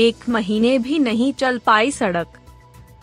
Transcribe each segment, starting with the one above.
एक महीने भी नहीं चल पाई सड़क।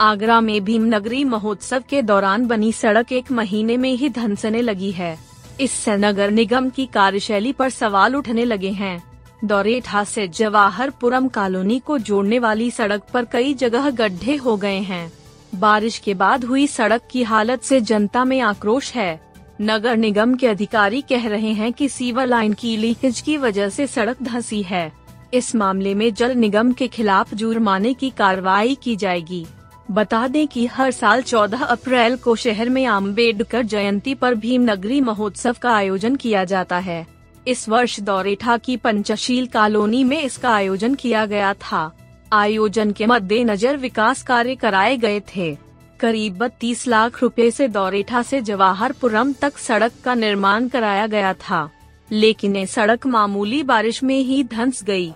आगरा में भीमनगरी महोत्सव के दौरान बनी सड़क एक महीने में ही धंसने लगी है। इससे नगर निगम की कार्यशैली पर सवाल उठने लगे हैं। दौरेठा से जवाहरपुरम कॉलोनी को जोड़ने वाली सड़क पर कई जगह गड्ढे हो गए हैं। बारिश के बाद हुई सड़क की हालत से जनता में आक्रोश है। नगर निगम के अधिकारी कह रहे हैं कि सीवर लाइन की लीकेज की वजह से सड़क धंसी है। इस मामले में जल निगम के खिलाफ जुर्माने की कार्रवाई की जाएगी। बता दें कि हर साल 14 अप्रैल को शहर में आम्बेडकर जयंती पर भीमनगरी महोत्सव का आयोजन किया जाता है। इस वर्ष दौरेठा की पंचशील कॉलोनी में इसका आयोजन किया गया था। आयोजन के मद्देनजर विकास कार्य कराए गए थे। करीब बत्तीस लाख रुपए से दौरेठा से जवाहरपुरम तक सड़क का निर्माण कराया गया था। लेकिन ये सड़क मामूली बारिश में ही धंस गई।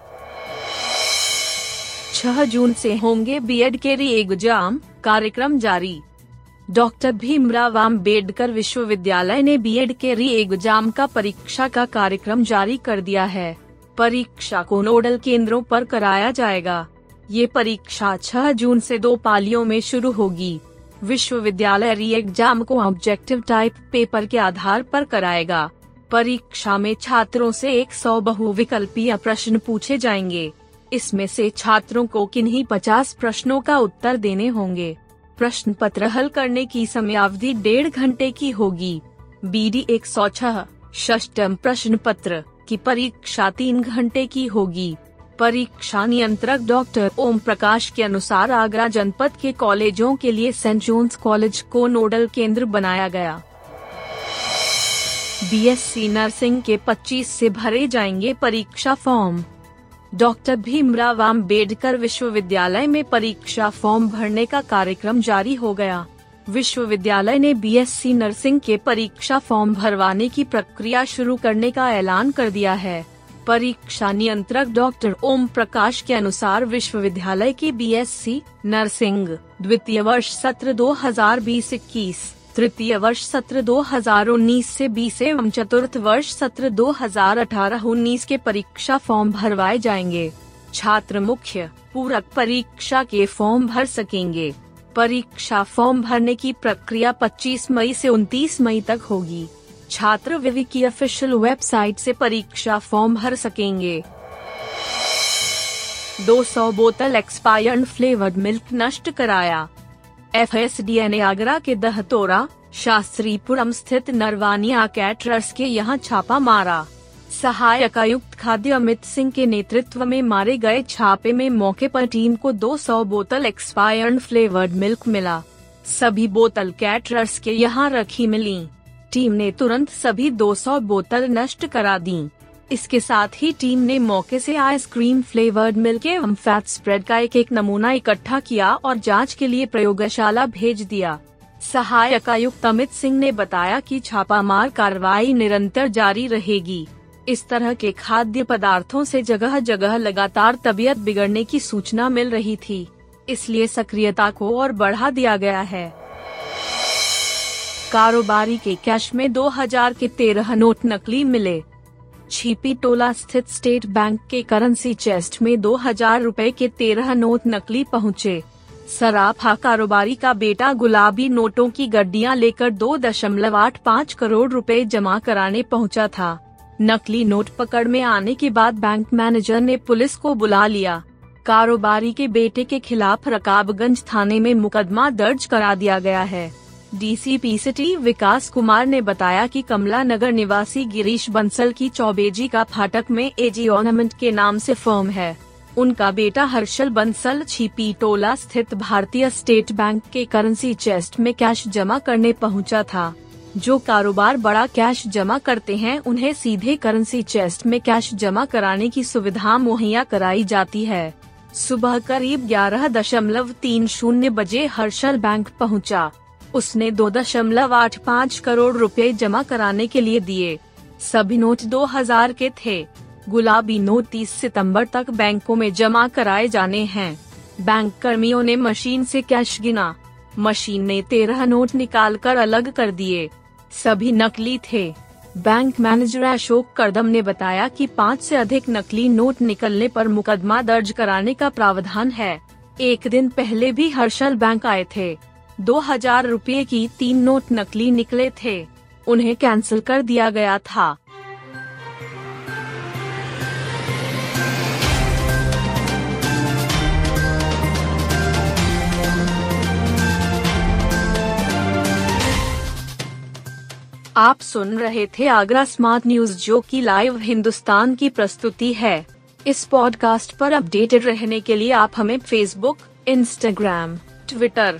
6 जून से होंगे बीएड के री एग्ज़ाम कार्यक्रम जारी। डॉक्टर भीमराव आम्बेडकर विश्वविद्यालय ने बीएड के री एग्ज़ाम का परीक्षा का कार्यक्रम जारी कर दिया है। परीक्षा को नोडल केंद्रों पर कराया जाएगा। ये परीक्षा 6 जून से दो पालियों में शुरू होगी। विश्वविद्यालय री एग्ज़ाम को ऑब्जेक्टिव टाइप पेपर के आधार पर कराएगा। परीक्षा में छात्रों से 100 बहुविकल्पीय प्रश्न पूछे जाएँगे। इसमें से छात्रों को किन्हीं 50 प्रश्नों का उत्तर देने होंगे। प्रश्न पत्र हल करने की समयावधि डेढ़ घंटे की होगी। बी डी एक सौ छह षष्टम प्रश्न पत्र की परीक्षा तीन घंटे की होगी। परीक्षा नियंत्रक डॉक्टर ओम प्रकाश के अनुसार आगरा जनपद के कॉलेजों के लिए सेंट जोन्स कॉलेज को नोडल केंद्र बनाया गया। बीएससी नर्सिंग के 25 से भरे जाएँगे परीक्षा फॉर्म। डॉक्टर भीमराव आम्बेडकर विश्वविद्यालय में परीक्षा फॉर्म भरने का कार्यक्रम जारी हो गया। विश्वविद्यालय ने बीएससी नर्सिंग के परीक्षा फॉर्म भरवाने की प्रक्रिया शुरू करने का ऐलान कर दिया है। परीक्षा नियंत्रक डॉक्टर ओम प्रकाश के अनुसार विश्वविद्यालय की बीएससी नर्सिंग द्वितीय वर्ष सत्र 2020-21 तृतीय वर्ष सत्र 2019 से 20 एवं चतुर्थ वर्ष सत्र 2018-19 के परीक्षा फॉर्म भरवाए जाएँगे। छात्र मुख्य, पूरक परीक्षा के फॉर्म भर सकेंगे। परीक्षा फॉर्म भरने की प्रक्रिया 25 मई से 29 मई तक होगी। छात्र विवि की ऑफिशियल वेबसाइट से परीक्षा फॉर्म भर सकेंगे। 200 बोतल एक्सपायर्ड फ्लेवर्ड मिल्क नष्ट कराया। एफ़ एस डी ने आगरा के दहतोरा शास्त्रीपुरम स्थित नरवानिया कैटरर्स के यहाँ छापा मारा। सहायक आयुक्त खाद्य अमित सिंह के नेतृत्व में मारे गए छापे में मौके पर टीम को 200 बोतल एक्सपायर्ड फ्लेवर्ड मिल्क मिला। सभी बोतल कैटरर्स के यहाँ रखी मिली। टीम ने तुरंत सभी 200 बोतल नष्ट करा दी। इसके साथ ही टीम ने मौके से आइसक्रीम फ्लेवर्ड मिल्क एवं फैट स्प्रेड का एक एक नमूना इकट्ठा किया और जाँच के लिए प्रयोगशाला भेज दिया। सहायक आयुक्त अमित सिंह ने बताया कि छापामार कार्रवाई निरंतर जारी रहेगी। इस तरह के खाद्य पदार्थों से जगह जगह लगातार तबीयत बिगड़ने की सूचना मिल रही थी, इसलिए सक्रियता को और बढ़ा दिया गया है। कारोबारी के कैश में 2000 के तेरह नोट नकली मिले। छिपी टोला स्थित स्टेट बैंक के करेंसी चेस्ट में 2000 रुपए के तेरह नोट नकली पहुँचे। सराफा कारोबारी का बेटा गुलाबी नोटों की गड्डियाँ लेकर दो दशमलव आठ पाँच करोड़ रुपए जमा कराने पहुँचा था। नकली नोट पकड़ में आने के बाद बैंक मैनेजर ने पुलिस को बुला लिया। कारोबारी के बेटे के खिलाफ रकाबगंज थाने में मुकदमा दर्ज करा दिया गया है। डीसीपी सिटी विकास कुमार ने बताया कि कमला नगर निवासी गिरीश बंसल की चौबेजी का फाटक में एजी ऑर्नामेंट के नाम से फर्म है। उनका बेटा हर्षल बंसल छिपी टोला स्थित भारतीय स्टेट बैंक के करेंसी चेस्ट में कैश जमा करने पहुँचा था। जो कारोबार बड़ा कैश जमा करते हैं, उन्हें सीधे करेंसी चेस्ट में कैश जमा कराने की सुविधा मुहैया कराई जाती है। सुबह करीब ग्यारह दशमलव तीन शून्य बजे हर्षल बैंक पहुँचा। उसने दो दशमलव आठ पाँच करोड़ रुपए जमा कराने के लिए दिए। सभी नोट 2000 के थे। गुलाबी नोट 30 सितंबर तक बैंकों में जमा कराए जाने हैं। बैंक कर्मियों ने मशीन से कैश गिना। मशीन ने तेरह नोट निकाल कर अलग कर दिए। सभी नकली थे। बैंक मैनेजर अशोक करदम ने बताया कि पाँच से अधिक नकली नोट निकलने पर मुकदमा दर्ज कराने का प्रावधान है। एक दिन पहले भी हर्षल बैंक आए थे। दो हज़ार रूपए की तीन नोट नकली निकले थे। उन्हें कैंसिल कर दिया गया था। आप सुन रहे थे आगरा स्मार्ट न्यूज़, जो की लाइव हिंदुस्तान की प्रस्तुति है। इस पॉडकास्ट पर अपडेटेड रहने के लिए आप हमें फेसबुक इंस्टाग्राम ट्विटर